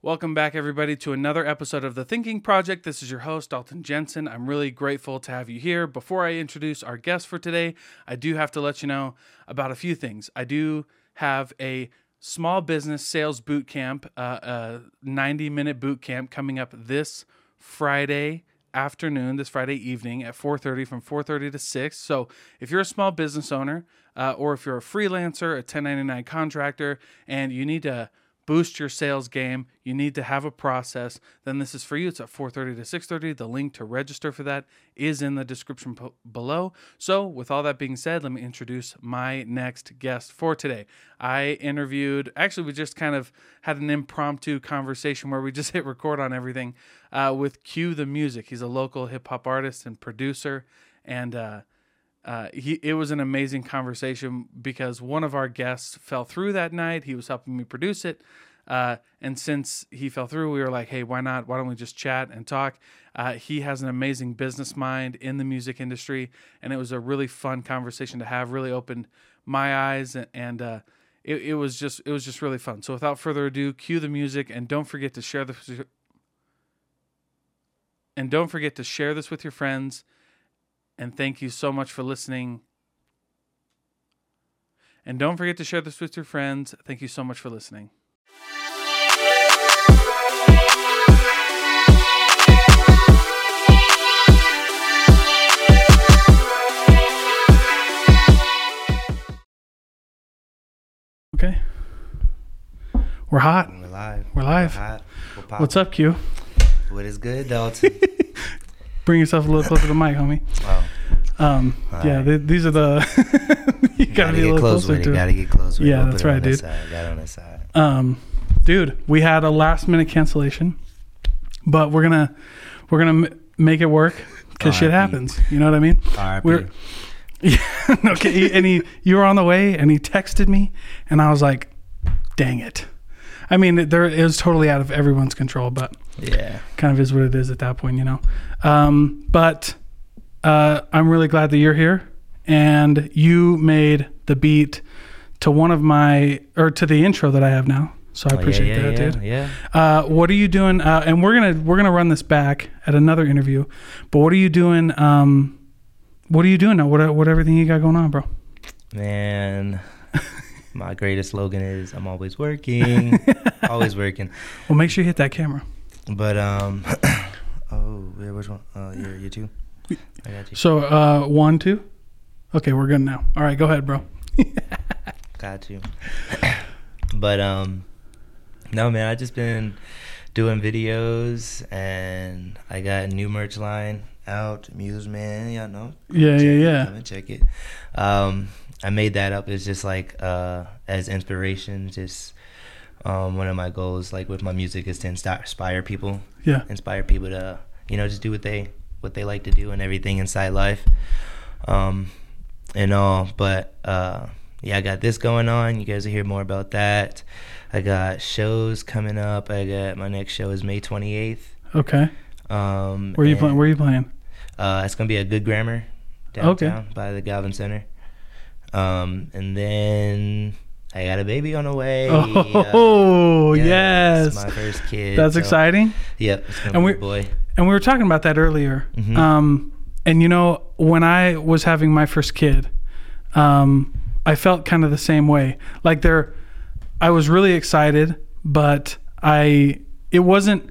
Welcome back, everybody, to another episode of The Thinking Project. This is your host, Dalton Jensen. I'm really grateful to have you here. Before I introduce our guest for today, I do have to let you know about a few things. I do have a small business sales boot camp, uh, a 90 minute boot camp coming up this Friday afternoon, this Friday evening at 4:30 from 4:30 to 6. So, if you're a small business owner, uh, or if you're a freelancer, a 1099 contractor, and you need to boost your sales game, you need to have a process, then this is for you. It's at 4:30 to 6:30. The link to register for that is in the description po- below. So, with all that being said, let me introduce my next guest for today. I interviewed, actually, we just kind of had an impromptu conversation where we just hit record on everything uh, with Q the Music. He's a local hip hop artist and producer, and uh, uh, he it was an amazing conversation because one of our guests fell through that night. He was helping me produce it, uh, and since he fell through, we were like, "Hey, why not? Why don't we just chat and talk?" Uh, he has an amazing business mind in the music industry, and it was a really fun conversation to have. Really opened my eyes, and, and uh, it, it was just it was just really fun. So without further ado, cue the music, and don't forget to share your- And don't forget to share this with your friends and thank you so much for listening. And don't forget to share this with your friends. Thank you so much for listening. Okay. We're hot. We're live. We're live. hot. We're What's up, Q? What is good, Dalton? Bring yourself a little closer to the mic, homie. wow. Um, yeah, th- these are the. you gotta, Gotta be a get little close closer to. Gotta get close. Yeah, that's right, dude. This. Got on this side. Um, dude, we had a last minute cancellation, but we're gonna we're gonna m- make it work because shit happens. You know what I mean? R.I.P. We're yeah. okay. he- And he, you were on the way, and he texted me, and I was like, "Dang it." I mean, it- there it was totally out of everyone's control, but Yeah. kind of is what it is at that point, you know. Um, but uh, I'm really glad that you're here, and you made the beat to one of my or to the intro that I have now. So I Oh, appreciate yeah, yeah, that, yeah, dude. Yeah. Uh, what are you doing? Uh, and we're gonna we're gonna run this back at another interview. But what are you doing? Um, what are you doing now? What what everything you got going on, bro? Man. My greatest slogan is I'm always working. always working. Well, make sure you hit that camera. But um Oh, yeah, which one? Oh, you're you too? I got you. So uh, one, two. Okay, we're good now. All right, go ahead, bro. Got you. but um no man, I just been doing videos and I got a new merch line out, Muse Man, y'all know. Yeah, Check yeah, it, yeah. Come and check it. Um I made that up It's just like uh as inspiration, just um one of my goals like with my music is to inspire people, Yeah. inspire people to you know just do what they what they like to do and everything inside life. Um and all, but uh yeah, I got this going on. You guys will hear more about that. I got shows coming up. I got my next show is May 28th. Okay. Um, Where you and, playing? Where are you playing? Uh, it's gonna be a good grammar Okay. downtown by the Gallivan Center. Um, and then I got a baby on the way. Oh, Uh, yeah, yes. my first kid. That's so- exciting. Yep, And be we- a boy. And we were talking about that earlier. Mhm. Um, and you know, when I was having my first kid, um, I felt kind of the same way. Like there, I was really excited, but I, it wasn't.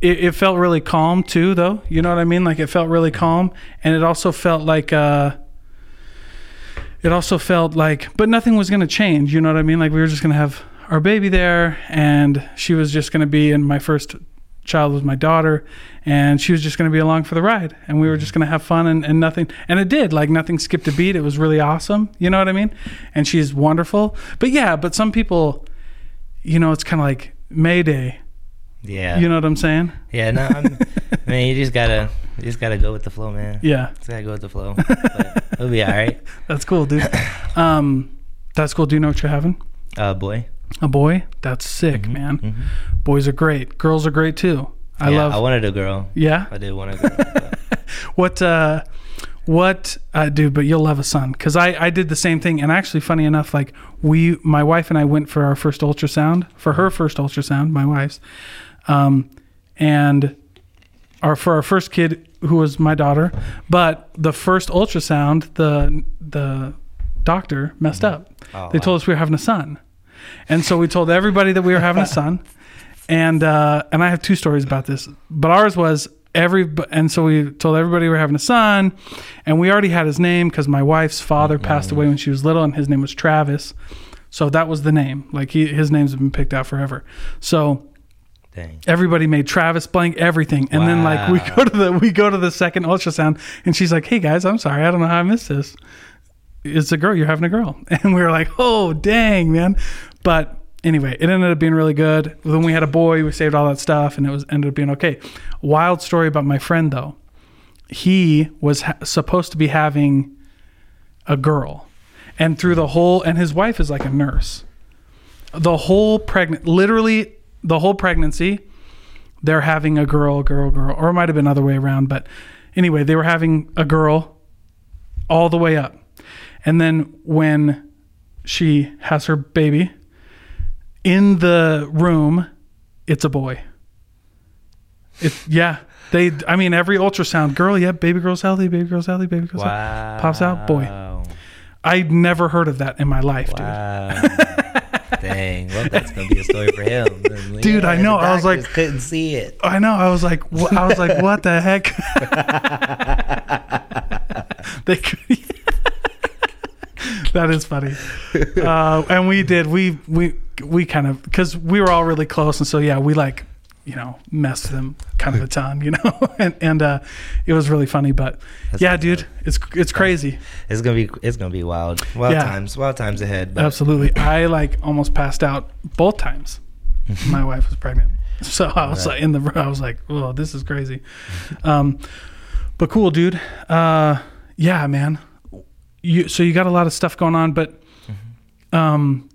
It, it felt really calm too, though. You know what I mean? Like it felt really calm, and it also felt like. Uh, it also felt like, but nothing was going to change. You know what I mean? Like we were just going to have our baby there, and she was just going to be. in my first child was my daughter, and she was just going to be along for the ride, and we were just going to have fun and, and nothing. And it did. Like nothing skipped a beat. It was really awesome. You know what I mean? And she's wonderful. But yeah, but some people, you know, it's kind of like Mayday. Yeah. You know what I'm saying? Yeah. No, I'm, man, you just gotta, you just gotta go with the flow, man. Yeah, Just gotta go with the flow. But it'll be all right. that's cool, dude. Um, that's cool. Do you know what you're having? Uh, boy. A boy? That's sick, man. Mhm. Boys are great. Girls are great too. I Yeah, love. I wanted a girl. yeah. I did want a girl. What uh, What, uh, dude? But you'll love a son because I I did the same thing. And actually, funny enough, like we, my wife and I went for our first ultrasound for her first ultrasound, my wife's, um, and our for our first kid who was my daughter. But the first ultrasound, the the doctor messed up. Oh, they wow. told us we were having a son, and so we told everybody that we were having a son. And uh, and I have two stories about this, but ours was every and so we told everybody we were having a son, and we already had his name because my wife's father passed away when she was little, and his name was Travis, so that was the name. Like he, his name's been picked out forever. So Dang. everybody made Travis blank everything, and then like we go to the we go to the second ultrasound, and she's like, "Hey guys, I'm sorry, I don't know how I missed this. It's a girl. You're having a girl," and we were like, "Oh dang, man!" But anyway, it ended up being really good. Then we had a boy. We saved all that stuff, and it was ended up being okay. Wild story about my friend though. He was ha- supposed to be having a girl, and through the whole, and his wife is like a nurse. The whole pregnant, literally the whole pregnancy, they're having a girl, girl, girl, or it might have been other way around. But anyway, they were having a girl all the way up. And then when she has her baby in the room, it's a boy. It yeah. They I mean every ultrasound, girl, yep, baby girl's healthy, baby girl's healthy, baby girl's healthy. Wow. Pops out, boy. I'd never heard of that in my life, dude. Dang. Well, that's gonna be a story for him. Dude, I know. I was like- couldn't see it. I know. I was like, wh- I was like, what the heck? they could, that is funny. Uh, and we did. We we we kind of because we were all really close, and so yeah, we like you know messed them kind of a ton, you know, and and uh, it was really funny. But That's yeah, dude, it's it's crazy. It's gonna be it's gonna be wild. Wild Yeah. times. Wild times ahead. But Absolutely. I like almost passed out both times. My wife was pregnant. So I was Right. like in the I was like, "Oh, this is crazy." Um but cool, dude. Uh yeah, man. You so you got a lot of stuff going on, but um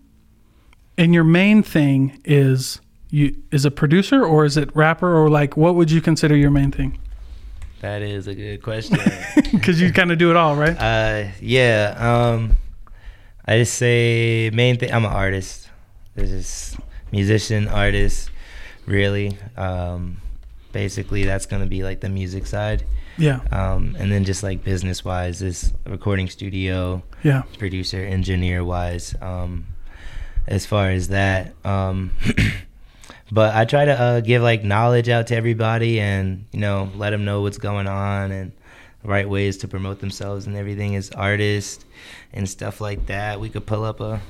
and your main thing is you is a producer or is it rapper or like what would you consider your main thing? that is a good question. Cuz you kind of do it all, right? uh, yeah. Um, I just say main thing. I'm an artist. This is musician, artist. Really. Um, basically, that's gonna be like the music side. Yeah. Um, and then just like business wise, this recording studio, Yeah. producer, engineer wise. Um, as far as that, um, but I try to uh, give like knowledge out to everybody, and you know, let them know what's going on and right ways to promote themselves and everything as artists and stuff like that. We could pull up a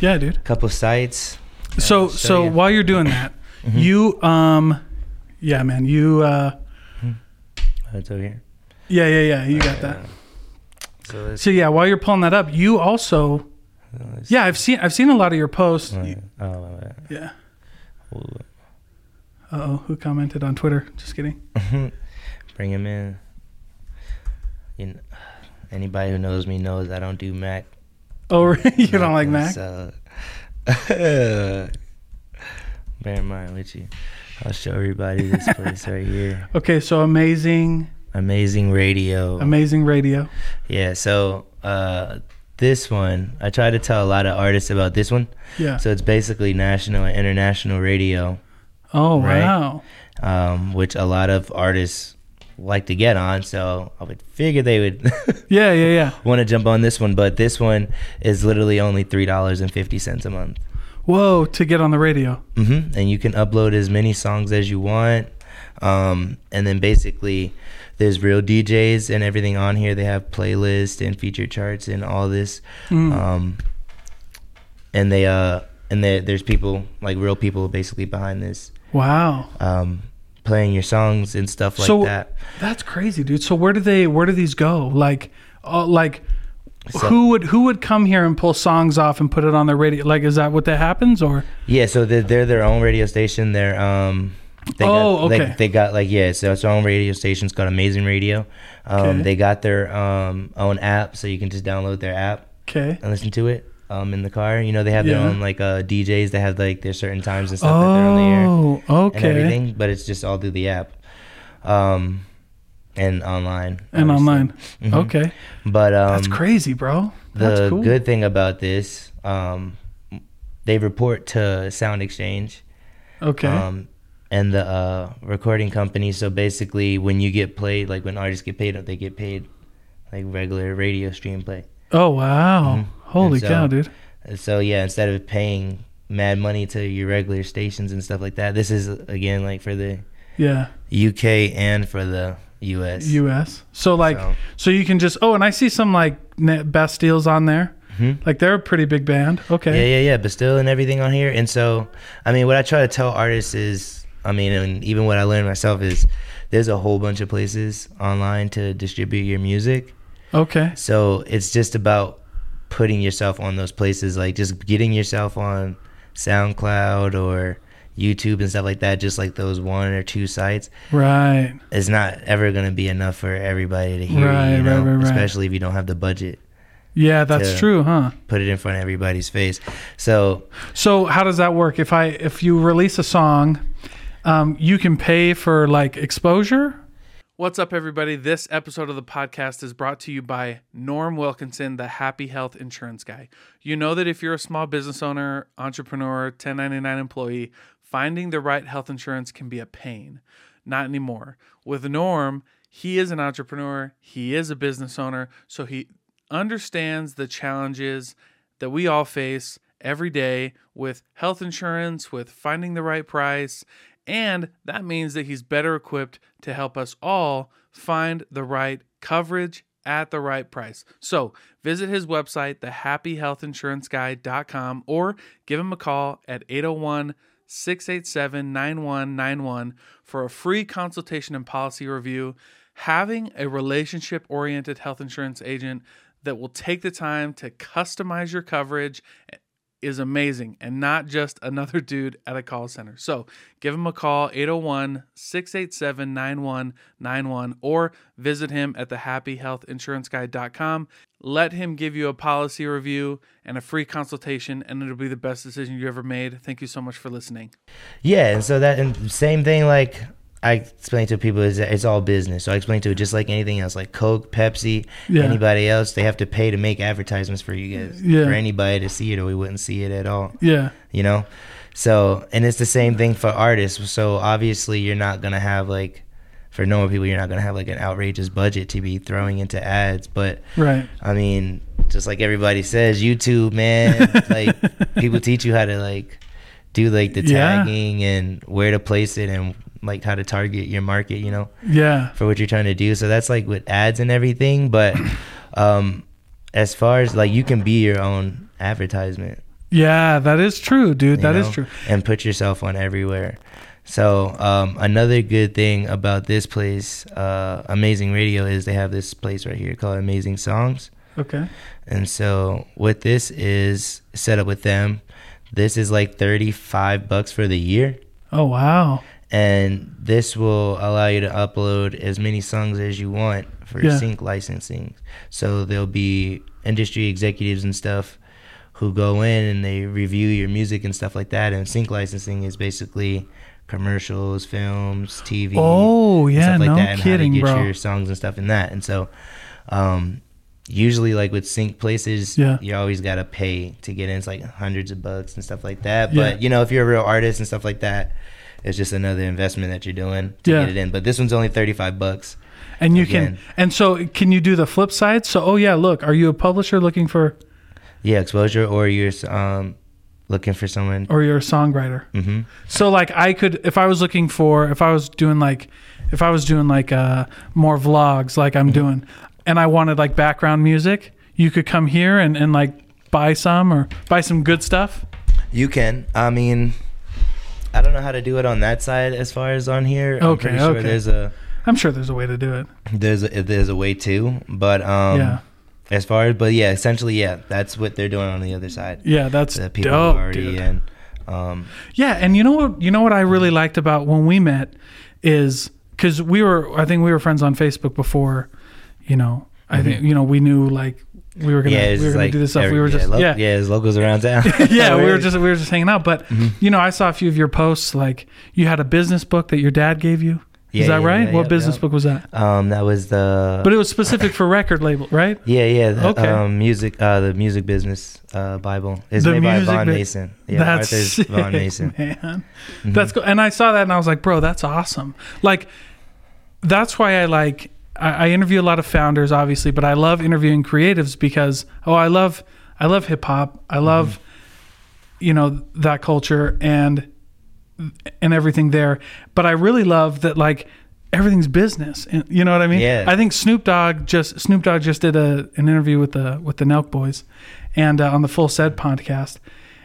Yeah, dude. couple sites. so so you. while you're doing that Mhm. you um yeah man you uh Oh, it's over here. yeah yeah yeah you got that So so yeah while you're pulling that up you also let's- yeah i've seen i've seen a lot of your posts Oh, yeah. Oh, uh, yeah ooh. uh-oh who commented on twitter just kidding Bring him in. You kn- anybody who knows me knows I don't do Mac. oh you don't like mac So, bear in mind with you. I'll show everybody this place right here. okay so amazing Amazing radio. amazing radio yeah. So uh, this one, I try to tell a lot of artists about this one. yeah So it's basically national and international radio. oh right. wow um, which a lot of artists like to get on. So I would figure they would yeah yeah yeah want to jump on this one. But this one is literally only three dollars and fifty cents a month, whoa to get on the radio hmm and you can upload as many songs as you want. Um, and then basically, there's real DJs and everything on here. They have playlists and feature charts and all this. Mm. Um, and they uh and they, there's people like real people basically behind this wow um, playing your songs and stuff like So- that. that's crazy dude so where do they where do these go like uh, like So- who would who would come here and pull songs off and put it on their radio? Like, is that what that happens, or Yeah, so they're, they're their own radio station. They're um, they Oh, got, okay. Like, they got like yeah, so it's their own radio station. It's called Amazing Radio. Um, Okay. they got their um own app, so you can just download their app okay? and listen to it um in the car. You know, they have their own like uh DJs. They have like their certain times and stuff that they're on the air Oh, and everything, but it's just all through the app. Um, and online. and obviously. online. Mhm. Okay, But um, that's crazy, bro. That's the cool. good thing about this, um, they report to Sound Exchange. Okay. Um, and the uh, recording company. So basically, when you get played, like when artists get paid, they get paid like regular radio stream play. oh wow! Mhm. Holy so- cow, dude. So yeah, instead of paying mad money to your regular stations and stuff like that, this is again like for the Yeah. UK and for the US. U.S. So like, so, So- you can just. Oh, and I see some like Bastilles on there. Mhm. Like they're a pretty big band. Okay. Yeah, yeah, yeah. Bastille and everything on here. And so, I mean, what I try to tell artists is, I mean, and even what I learned myself is, there's a whole bunch of places online to distribute your music. Okay. So it's just about putting yourself on those places, like just getting yourself on SoundCloud or YouTube and stuff like that. Just like those one or two sites Right. it's not ever gonna be enough for everybody to hear. Right, you, you right, know, right, right. especially if you don't have the budget. Yeah, that's To- true, huh? Put it in front of everybody's face. So So how does that work? If I if you release a song, um, you can pay for like exposure. What's up, everybody? This episode of the podcast is brought to you by Norm Wilkinson, the Happy Health Insurance Guy. You know that if you're a small business owner, entrepreneur, 1099 employee, finding the right health insurance can be a pain. Not anymore. With Norm, he is an entrepreneur, he is a business owner, so he understands the challenges that we all face every day with health insurance, with finding the right price, and that means that he's better equipped to help us all find the right coverage at the right price. So visit his website, thehappyhealthinsuranceguy.com, or give him a call at 801 687 9191 for a free consultation and policy review. Having a relationship oriented health insurance agent that will take the time to customize your coverage is amazing and not just another dude at a call center. So give him a call, 801 687 9191, or visit him at thehappyhealthinsuranceguy.com. Let him give you a policy review and a free consultation, and it'll be the best decision you ever made. Thank you so much for listening. Yeah, and so that and same thing like I explain to people is it's all business. So I explain to it just like anything else, like Coke, Pepsi, Yeah. anybody else, they have to pay to make advertisements for you guys. Yeah. For anybody to see it or we wouldn't see it at all. Yeah. You know? So and it's the same thing for artists. So obviously you're not gonna have like for normal people you're not gonna have like an outrageous budget to be throwing into ads. But Right. I mean, just like everybody says, YouTube, man, like people teach you how to like do like the Yeah. tagging and where to place it and like how to target your market, you know, Yeah. for what you're trying to do. So that's like with ads and everything. But um as far as like you can be your own advertisement. Yeah, that is true, dude. That is know, true. And put yourself on everywhere. So um, another good thing about this place, uh, Amazing Radio, is they have this place right here called Amazing Songs. Okay. And so what this is set up with them, this is like 35 bucks for the year. Oh, wow. And this will allow you to upload as many songs as you want for Yeah. sync licensing. So there'll be industry executives and stuff who go in and they review your music and stuff like that. And sync licensing is basically commercials, films, TV. Oh, yeah. stuff like no that, and kidding, how to get bro. your songs and stuff in that. And so, um, usually like with sync places, Yeah. you always gotta pay to get in. It's like hundreds of bucks and stuff like that. Yeah. But you know, if you're a real artist and stuff like that, it's just another investment that you're doing to Yeah. get it in. But this one's only thirty five bucks. And you Again. can, and so can you do the flip side? So, oh yeah, look, are you a publisher looking for, Yeah, exposure, or you're um looking for someone. or you're a songwriter? hmm So like I could, if I was looking for, if I was doing like, if I was doing like uh more vlogs like I'm doing, and I wanted like background music, you could come here and and like buy some or buy some good stuff. You can. I mean, I don't know how to do it on that side as far as on here. I'm Okay, pretty sure okay. there's a I'm sure there's a way to do it. there's a, there's a way too, but um. yeah, As far as, but yeah, essentially, yeah, that's what they're doing on the other side. yeah, that's The people dope, already dude. in. Um, Yeah, and you know what? You know what I really liked about when we met is because we were. I think we were friends on Facebook before. You know, I think you know we knew like we were gonna Mm-hmm. yeah, we were gonna like do this stuff. every- we were just lo- yeah. yeah, logos around town. yeah, we were just we were just hanging out. But Mhm. you know, I saw a few of your posts. Like you had a business book that your dad gave you. Yeah, Is that yeah, right? yeah, what business book was that? Um, that was the. But it was specific for record label, right? yeah, yeah. The, Okay. Um, music. Uh, the music business. Uh, Bible. It's The made by Von Mason. Yeah, that's Arthur's sick, Von Mason. man. Mhm. That's cool. And I saw that and I was like, bro, that's awesome. Like, that's why I like, I, I interview a lot of founders, obviously, but I love interviewing creatives because, oh, I love, I love hip hop. I love, you know, that culture and, and everything there. But I really love that, like, everything's business. And, you know what I mean? Yeah. I think Snoop Dogg just, Snoop Dogg just did a, an interview with the, with the Nelk Boys and uh, on the Full Send podcast.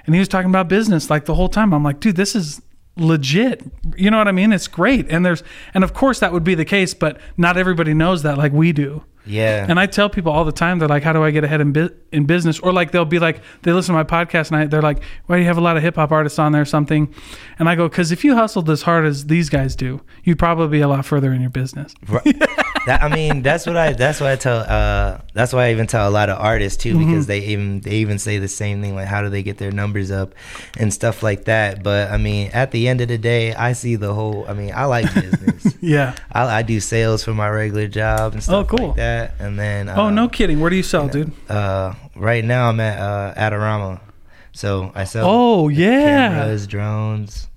And he was talking about business like the whole time. I'm like, dude, this is legit. You know what I mean? It's great. And there's and of course that would be the case, but not everybody knows that like we do. Yeah. And I tell people all the time, they're like, "How do I get ahead in, bu- in business?" Or like they'll be like, they listen to my podcast and I, they're like, "Why do you have a lot of hip hop artists on there or something?" And I go, "Because if you hustled as hard as these guys do, you'd probably be a lot further in your business." Right. that, I mean, that's what I. That's what I tell. Uh, that's why I even tell a lot of artists too, Mm-hmm. because they even they even say the same thing, like how do they get their numbers up, and stuff like that. But I mean, at the end of the day, I see the whole. I mean, I like business. Yeah. I, I do sales for my regular job and stuff Oh, cool. like that, and then. Oh uh, no kidding. Where do you sell, dude? Uh, right now I'm at uh, Adorama, so I sell. Oh yeah. Cameras, drones.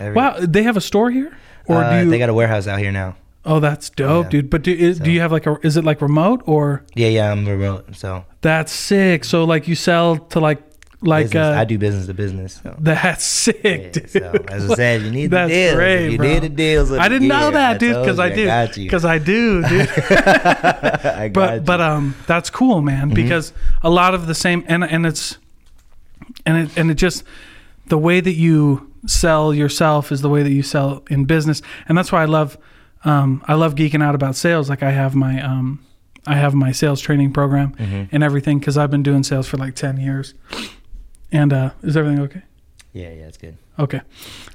Wow. They have a store here, or Uh, do you? they got a warehouse out here now? oh, that's dope, Yeah. dude. But do is, do you have like a? Is it like remote or? Yeah, yeah, I'm remote, so That's sick. So like you sell to like like business, uh I do business to business. So. that's sick, Yeah, so as I said, you need That's the deals. great, if you bro. need the deals. I didn't know that, dude, because I you, do. Because I do, dude. I got but but um that's cool man Mm-hmm. because a lot of the same and and it's and it and it just the way that you sell yourself is the way that you sell in business and that's why I love um I love geeking out about sales like I have my um I have my sales training program Mhm. and everything cuz I've been doing sales for like 10 years and uh is everything okay yeah, yeah, it's good. okay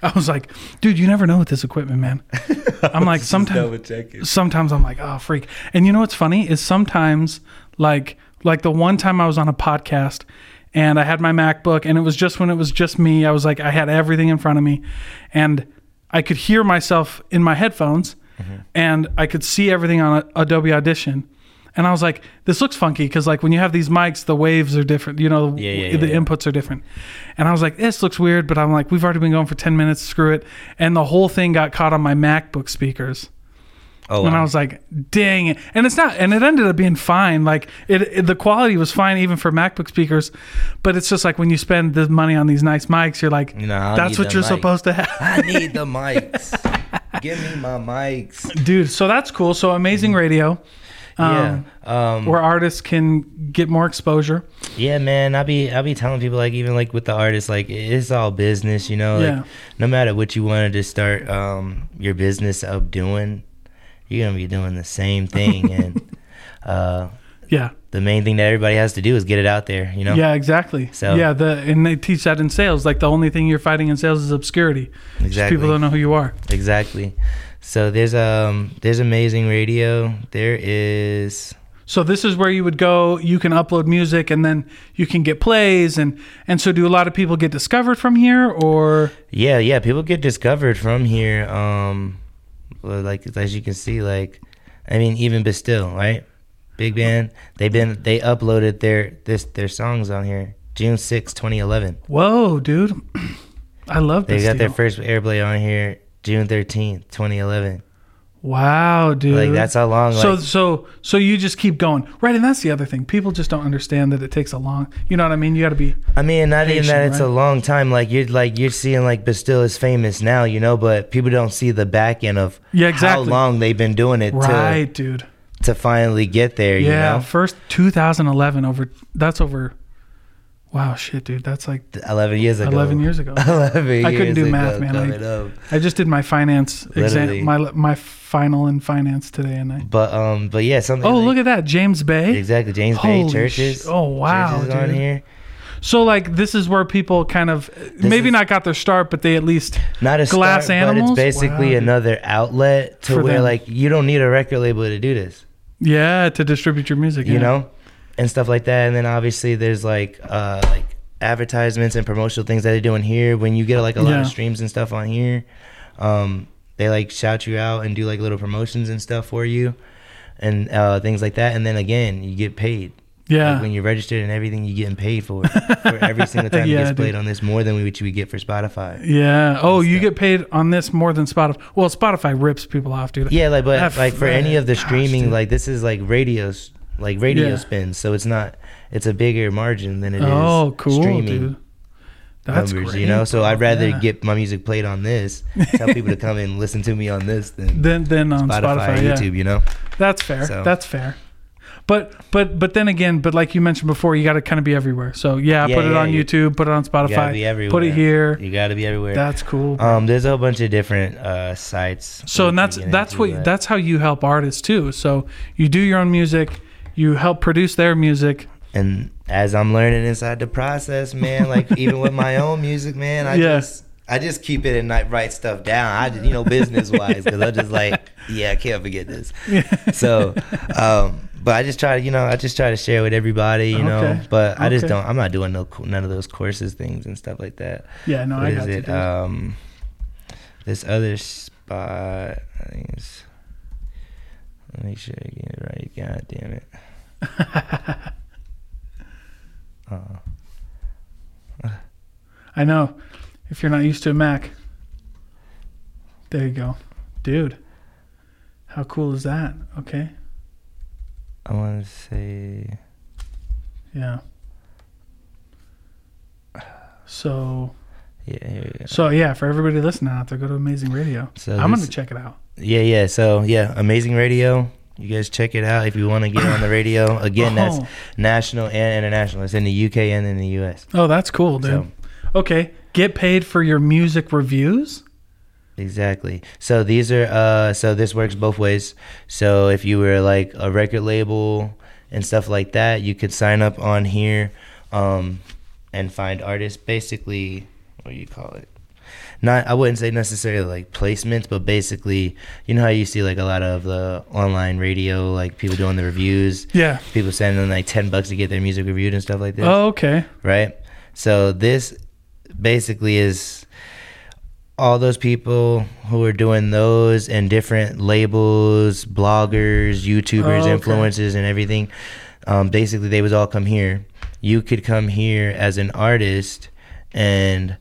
I was like dude you never know with this equipment man I'm like sometimes sometimes I'm like, oh freak. And you know what's funny is sometimes like like the one time I was on a podcast and I had my MacBook and it was just when it was just me, I was like I had everything in front of me and I could hear myself in my headphones and I could see everything on Adobe Audition. And I was like, this looks funky because like when you have these mics, the waves are different. You know, Yeah, yeah, the yeah, inputs are different. And I was like, this looks weird, but I'm like, we've already been going for 10 minutes, screw it. And the whole thing got caught on my MacBook speakers. Oh, And I was like, dang it. And it's not, and it ended up being fine. Like it, it- the quality was fine even for MacBook speakers. But it's just like when you spend the money on these nice mics, you're like, I that's what you're mic. supposed to have. I need the mics. Give me my mics. Dude, so that's cool. So amazing mm-hmm. radio. Um, yeah. Um, Where artists can get more exposure. Yeah, man. I be I be telling people like even like with the artists like it's all business, you know. Like Yeah. no matter what you wanted to start um your business up doing, you're gonna be doing the same thing, and uh Yeah. the main thing that everybody has to do is get it out there, you know. Yeah, exactly. So- yeah, the and they teach that in sales. Like the only thing you're fighting in sales is obscurity. Just Exactly. people don't know who you are. Exactly. So there's um there's amazing radio. There is So this is where you would go. You can upload music, and then you can get plays, and and so do a lot of people get discovered from here, or yeah yeah people get discovered from here. Um, like as you can see, like I mean even Bastille, right? Big band. They've been they uploaded their this their songs on here June 6, 2011. whoa, dude, I love They this. They got their first airplay on here June 13th, 2011. Wow, dude. Like that's how long. so Like, so so you just keep going, right? And that's the other thing. People just don't understand that it takes a long. You know what I mean? You got to be. I mean, not even that it's right? a long time. Like you're like you're seeing like Bastille is famous now, you know, but people don't see the back end of Yeah, exactly. how long they've been doing it Right, dude. to to finally get there. Yeah, You know, first 2011 over. That's over. Wow, shit, dude. That's like eleven years ago. 11 years ago. 11 I couldn't do math, man. I- I just did my finance Literally. exam, my my final in finance today, and I. But um, but yeah, something. Oh, like- look at that, James Bay. exactly James Holy Bay churches. sh- oh, wow, churches on here. So like, this is where people kind of maybe is- not got their start, but they at least. Not a Glass start, animals? but it's basically Wow, another outlet to where them. like you don't need a record label to do this. Yeah, to distribute your music. you yeah. know, and stuff like that. And then obviously there's like uh like advertisements and promotional things that they're doing here. When you get like a lot Yeah. of streams and stuff on here, um, they like shout you out and do like little promotions and stuff for you, and uh, things like that. And then again, you get paid. Yeah. Like when you're registered and everything, you're getting paid for it. for every single time Yeah, it gets played dude. on this more than we, you would get for Spotify. yeah. Oh, you get paid on this more than Spotify. Well, Spotify rips people off, dude. Yeah, like but That like for any of the gosh, streaming, dude. like this is like radios, like radio Yeah. spins. So it's not. It's a bigger margin than it is. Oh, cool, streaming dude. That's numbers, great, you know. So. I'd rather Yeah. get my music played on this, tell people to come and listen to me on this than then then on Spotify, Spotify. yeah. YouTube. You know. That's fair. So- That's fair. But but but then again, but like you mentioned before, you got to kind of be everywhere. So yeah, Yeah, put it on you- YouTube, put it on Spotify, be everywhere. put it here. You gotta be everywhere. That's cool. um, there's a whole bunch of different uh sites. so and that's that's what but- that's how you help artists too. So you do your own music, you help produce their music. and as I'm learning inside the process, man, like even with my own music, man, I Yeah. just I just keep it and not write stuff down. I just, you know, business wise, because I'm just like, yeah, I can't forget this. So, um, but I just try to, you know, I just try to share with everybody, you know. Okay. But I just don't. I'm not doing no none of those courses things and stuff like that. Yeah, no, What I got it? dude. Um, this other spot. I think it's. Let me make sure I get it right. God damn it. Uh, I know. If you're not used to a Mac, there you go, dude. How cool is that? Okay, I want to say. yeah. So Yeah, here we go. so yeah, for everybody listening out there, go to Amazing Radio. So I'm gonna check it out. Yeah, yeah. So yeah, amazing radio. You guys check it out if you want to get on the radio. Again, that's Oh. national and international. It's in the UK and in the US. Oh, that's cool, dude. So Okay, get paid for your music reviews. exactly. So these are uh so this works both ways. So if you were like a record label and stuff like that, you could sign up on here um and find artists basically what do you call it? Not I wouldn't say necessarily like placements, but basically, you know how you see like a lot of the online radio like people doing the reviews. Yeah. people sending like 10 bucks to get their music reviewed and stuff like this Oh, okay. right so this basically is all those people who are doing those and different labels bloggers youtubers Oh, okay. influencers and everything um, basically they would all come here you could come here as an artist and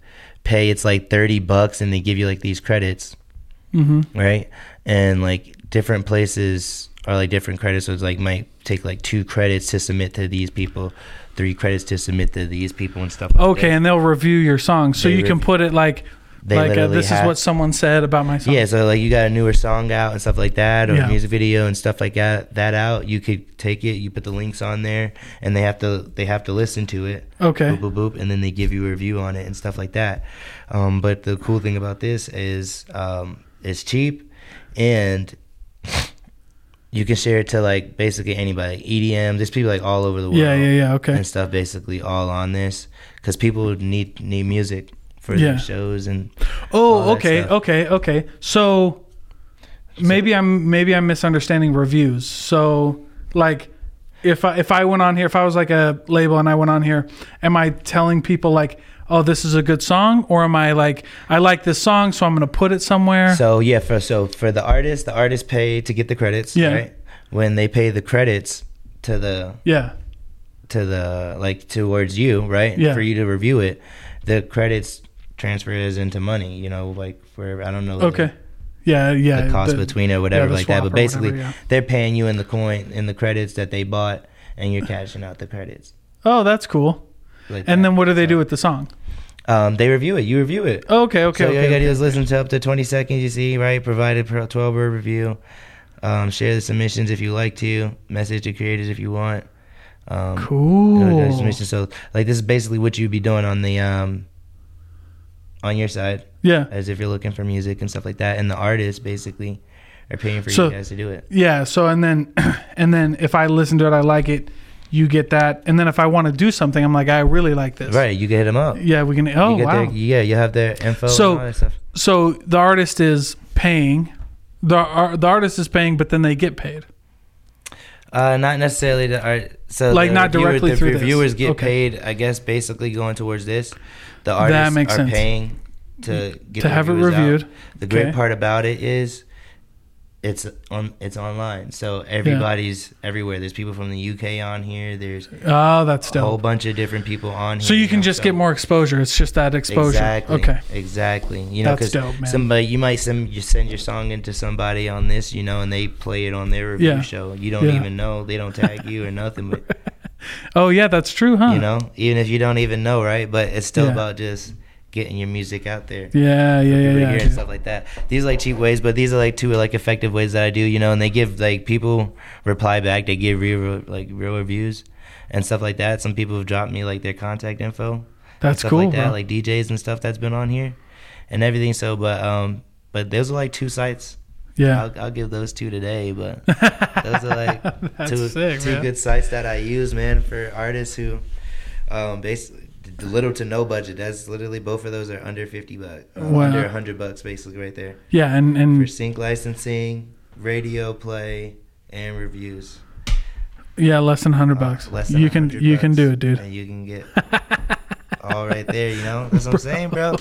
pay it's like 30 bucks and they give you like these credits Mm-hmm. right? And like different places are like different credits. So it's like might take like two credits to submit to these people, three credits to submit to these people and stuff. Like Okay, that. and they'll review your song, so They you can put it like They like uh, this is what someone said about my song. Yeah, so like you got a newer song out and stuff like that, or Yeah. a music video and stuff like that. That out, you could take it, you put the links on there, and they have to they have to listen to it. Okay. Boop boop boop, and then they give you a review on it and stuff like that. Um, but the cool thing about this is um, it's cheap, and you can share it to like basically anybody. EDM, there's people like all over the world. Yeah, yeah, yeah. Okay. And stuff basically all on this because people need need music for Yeah. their shows and Oh, okay, okay, okay. So maybe I'm maybe I'm misunderstanding reviews. So like if I if I went on here, if I was like a label and I went on here, am I telling people like, oh, this is a good song, or am I like, I like this song, so I'm gonna put it somewhere? So yeah, for so for the artist, the artist pay to get the credits. Yeah. Right? When they pay the credits to the yeah, to the like towards you, right? Yeah. For you to review it, the credits transfer is into money. You know, like for I don't know. okay, yeah, yeah. The cost the- between or whatever the like that, but basically whatever, yeah. they're paying you in the coin in the credits that they bought, and you're cashing out the credits. Oh, that's cool. Like And that. then what do they do with the song? Um, they review it. You review it. Oh, okay, okay, so all you gotta do is listen to up to 20 seconds. You see, right? Provided per 12 word review. Um, share the submissions if you like to. Message the creators if you want. Um, Cool. So like this is basically what you'd be doing on the um on your side, Yeah. as if you're looking for music and stuff like that. And the artists basically are paying for So- you guys to do it. Yeah. So and then and then if I listen to it, I like it. You get that, and then if I want to do something, I'm like, I really like this. Right? You can hit them up. Yeah, we can. Oh you wow. their, yeah, you have their info. So- and all that stuff. so the artist is paying. The ar- the artist is paying, but then they get paid. Uh, not necessarily the art. So Like, not reviewer- directly the through this. reviewers get Okay. paid. I guess basically going towards this. The artists makes are sense. paying to mm. get to have it reviews out. reviewed. The great part about it is it's on it's online. So everybody's everywhere. There's people from the UK on here. There's Oh, that's dope. a whole bunch of different people on here. So you can know, just so- get more exposure. It's just that exposure. Exactly. Okay. Exactly. You know, because somebody you might send you send your song into somebody on this, you know, and they play it on their review Yeah. show. You don't Yeah. even know. They don't tag you or nothing. But Oh yeah, that's true, huh? you know, even if you don't even know, right? But it's still Yeah. about just getting your music out there. Yeah, yeah, yeah, yeah. and stuff like that. These are like cheap ways, but these are like two like effective ways that I do, you know. And they give like people reply back. They give real like real reviews and stuff like that. Some people have dropped me like their contact info, That's stuff cool, like that, bro. like DJs and stuff that's been on here and everything. So, but um, but those are like two sites. Yeah. I'll, I'll give those two today, but those are like two sick, two man. good sites that I use, man, for artists who, um, basically little to no budget. That's literally both of those are under fifty bucks, uh, Wow. under a hundred bucks, basically right there Yeah, and and for sync licensing, radio play, and reviews. yeah, less than hundred Uh, bucks. less than You can 100 you can do it, dude. And you can get all right there. You know, that's what I'm saying, bro.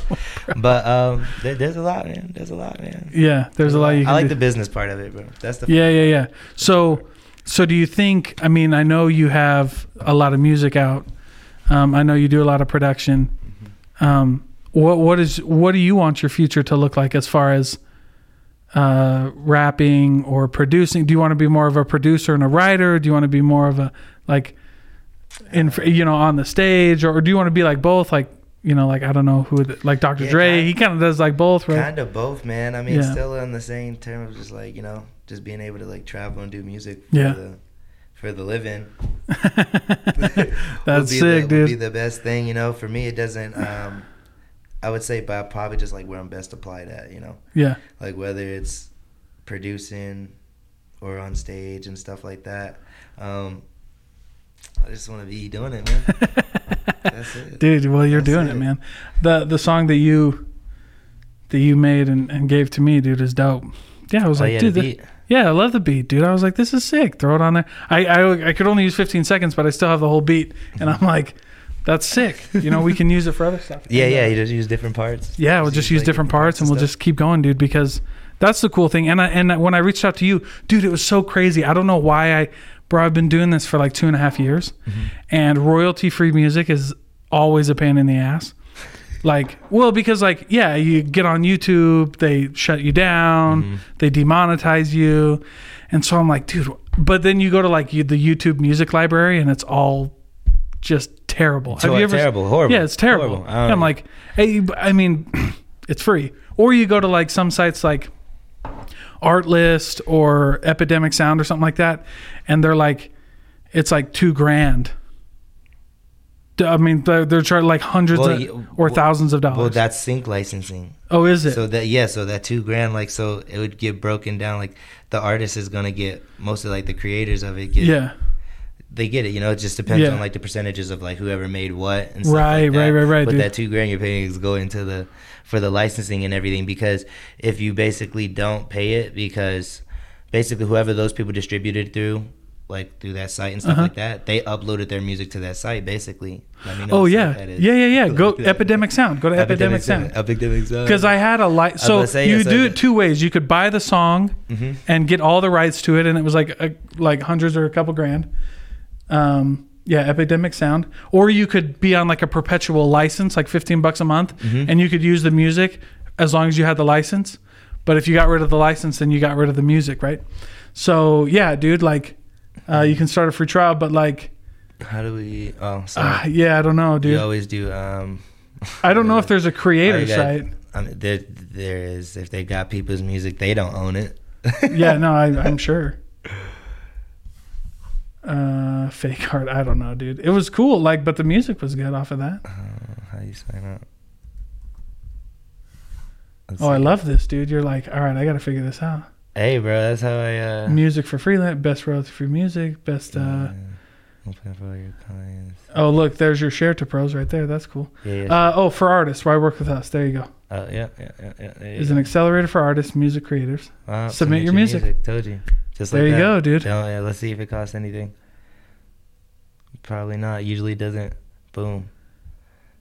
But um, there, there's a lot, man. There's a lot, man. Yeah, there's a lot you can I like do. the business part of it, bro. That's the Yeah, yeah, yeah. So, so do you think? I mean, I know you have a lot of music out. Um, I know you do a lot of production. Mm-hmm. Um, what what is what do you want your future to look like as far as uh, rapping or producing? Do you want to be more of a producer and a writer? Do you want to be more of a like in you know on the stage, or, do you want to be like both? Like you know, like I don't know who the- like Dr. Yeah, Dre. kind- he kind of does like both, right? Kind of both, man. I mean, Yeah. still in the same term of just like you know, just being able to like travel and do music. For Yeah. The, for the living. That's would be sick, the, dude. Would be the best thing, you know. For me, it doesn't. Um, I would say, but probably just like where I'm best applied at, you know, yeah, like whether it's producing or on stage and stuff like that. Um, I just want to be doing it, man. That's it. dude well you're That's doing it. it. man the the song that you that you made and, and gave to me dude is dope yeah i was Oh, like yeah, dude the yeah i love the beat dude i was like this is sick throw it on there I, I i could only use 15 seconds but i still have the whole beat and i'm mm-hmm. like that's sick you know we can use it for other stuff Yeah, yeah. You just use different parts. yeah we'll just use like, different parts and we'll stuff. just keep going dude because that's the cool thing and I, and when i reached out to you dude it was so crazy i don't know why i bro i've been doing this for like two and a half years Mm-hmm. and royalty free music is always a pain in the ass like well because like yeah you get on youtube they shut you down Mm-hmm. they demonetize you and so i'm like dude but then you go to like you, the youtube music library and it's all just terrible So, it's terrible, horrible. yeah, it's terrible. Horrible. I don't I'm know. like, hey, I mean, it's free. Or you go to like some sites like Artlist or Epidemic Sound or something like that, and they're like, it's like two grand. I mean, they're, they're charging like hundreds Well, of, or well- thousands of dollars. Well, that's sync licensing. oh, is it? So that yeah, so that two grand, like, so it would get broken down. Like, the artist is gonna get most of like the creators of it. Get, yeah. they get it. You know, it just depends Yeah. on like the percentages of like whoever made what and stuff Right, like that. right, right, right, But dude. that two grand you're paying is going to the for the licensing and everything because if you basically don't pay it because basically whoever those people distributed through. Like through that site and stuff Uh-huh. like that, they uploaded their music to that site. Basically, let me know Oh yeah, that is. yeah, yeah, yeah. Go. Epidemic Sound. Go to Epidemic, Sound. Epidemic Sound. Because I had a light. So say, you yes, do it two ways. You could buy the song Mhm. and get all the rights to it, and it was like a, like hundreds or a couple grand. Um, yeah, Epidemic Sound. Or you could be on like a perpetual license, like fifteen bucks a month, Mm-hmm. and you could use the music as long as you had the license. But if you got rid of the license, then you got rid of the music, right? So yeah, dude, like uh, you can start a free trial, but like How do we? Oh, sorry. uh, yeah, I don't know, you dude. always do. Um, I don't know if there's a creator got- site. I mean, there, there is. If they got people's music, they don't own it. yeah, no, I, I'm sure. Uh, fake art. I don't know, dude. It was cool, like, but the music was good off of that. Uh, how you sign up? Let's Oh, I love this, dude. You're like, all right, I got to figure this out. Hey, bro, that's how I. Uh, Music for freelance, best royalty free music, best. uh for all your clients. Oh, look, there's your share to pros right there. That's cool. Yeah, yeah. Uh, oh, for artists, why work with us? There you go. uh, yeah, yeah, yeah, yeah. Is an accelerator for artists, music creators. Uh, submit your music. Told you. Just There like you that. go, dude. Yeah, let's see if it costs anything. Probably not. Usually doesn't. Boom.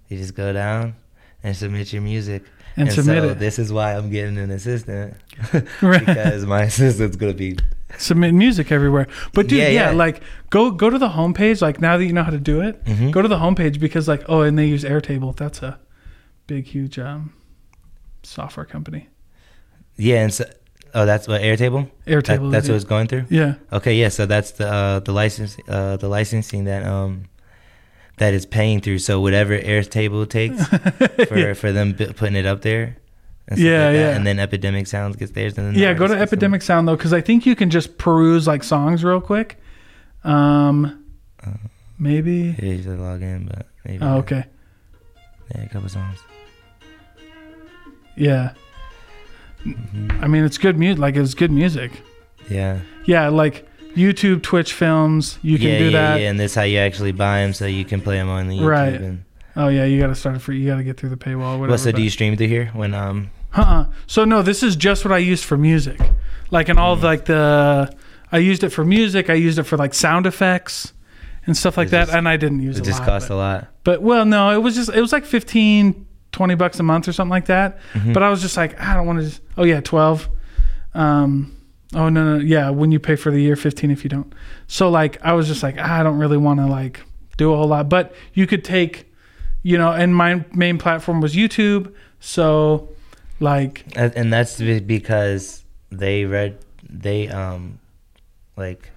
You just go down and submit your music. and, submit so it. this is why I'm getting an assistant Right. because my assistant's gonna be submit music everywhere. But dude, yeah, Yeah, yeah. like go go to the homepage. Like now that you know how to do it, Mhm. go to the homepage because like oh, and they use Airtable. That's a big huge um software company. yeah, and so oh that's what Airtable. Airtable. That, that's what it. it's going through. Yeah. Okay, yeah. So that's the uh, the license uh, the licensing that um that is paying through. So whatever Airtable takes for yeah. for them bu- putting it up there. And Yeah, like yeah. And then Epidemic Sounds gets theirs. And then Yeah, go to gets them. Epidemic Sound though, because I think you can just peruse like songs real quick. Um, Uh, maybe. Yeah, you should log in, but maybe. Oh, okay. Yeah, a couple songs. Yeah. I mean, it's good music. Like it's good music. Yeah. Yeah, like YouTube, Twitch films. You can yeah, do yeah, that. Yeah, and that's how you actually buy them, so you can play them on the YouTube. Right. And, Oh yeah, you got to start it for. You got to get through the paywall. Whatever. so but- do you stream through here when um? Uh-uh. So no, this is just what I used for music. Like in all of Mm. like the I used it for music, I used it for like sound effects and stuff like It that just- and I didn't use It a just lot. but, a lot. but well, no, it was just it was like 15 20 bucks a month or something like that. Mhm. But I was just like, I don't want to just Oh yeah, 12. Um oh no no yeah, when you pay for the year 15 if you don't. So like I was just like I don't really want to like do a whole lot, but you could take you know, and my main platform was YouTube, so like And and that's because they read they um like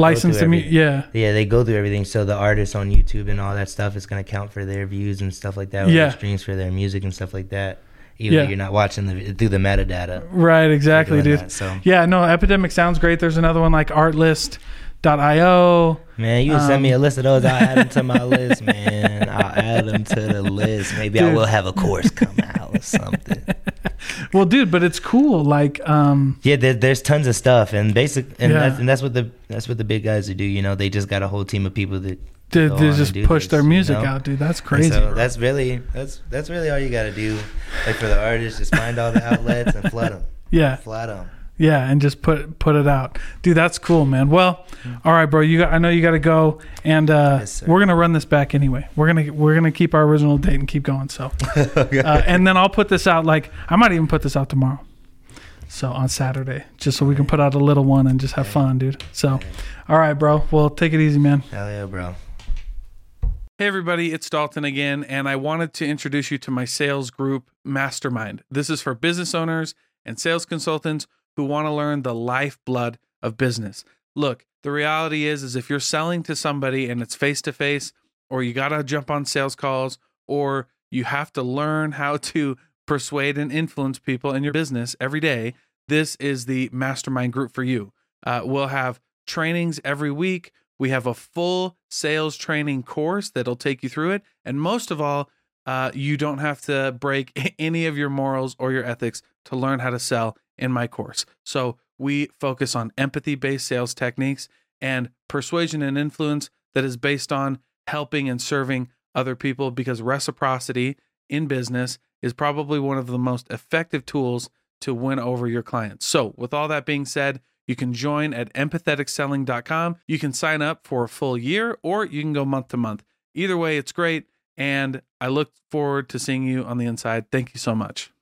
license to me yeah. Yeah they go through everything. So the artists on youtube and all that stuff is going to count for their views and stuff like that or Yeah. streams for their music and stuff like that. Even Yeah. you're not watching the through the metadata. Right exactly dude. that. so. Yeah no epidemic sounds great. There's another one like artlist.io man you can send me a Um, list of those. I'll add them to my list man. I'll add them to the list. Maybe i will have a course come out or something well dude but it's cool like um yeah there, there's tons of stuff and basic and, Yeah. that's, and that's what the that's what the big guys do you know they just got a whole team of people that to, go to on just push this, their you music know? out dude that's crazy So that's really that's that's really all you got to do. Like for the artists, just find all the outlets and flood them, yeah flood them. Yeah and just put put it out. Dude that's cool man. Well all right bro you got i know you got to go and uh Yes, we're gonna run this back anyway. We're gonna we're gonna keep our original date and keep going so. Uh, and then i'll put this out like i might even put this out tomorrow. So on saturday just so we can put out a little one and just have fun dude. So all right bro. Well take it easy man. Hell yeah, bro. Hey, everybody, it's Dalton again, and I wanted to introduce you to my sales group, Mastermind. This is for business owners and sales consultants who want to learn the lifeblood of business. Look, the reality is, is if you're selling to somebody and it's face to face, or you got to jump on sales calls, or you have to learn how to persuade and influence people in your business every day, this is the Mastermind group for you. Uh, we'll have trainings every week. We have a full sales training course that'll take you through it. And most of all, uh, you don't have to break any of your morals or your ethics to learn how to sell in my course. So we focus on empathy based sales techniques and persuasion and influence that is based on helping and serving other people because reciprocity in business is probably one of the most effective tools to win over your clients. So, with all that being said, you can join at empatheticselling.com. You can sign up for a full year or you can go month to month. Either way, it's great. And I look forward to seeing you on the inside. Thank you so much.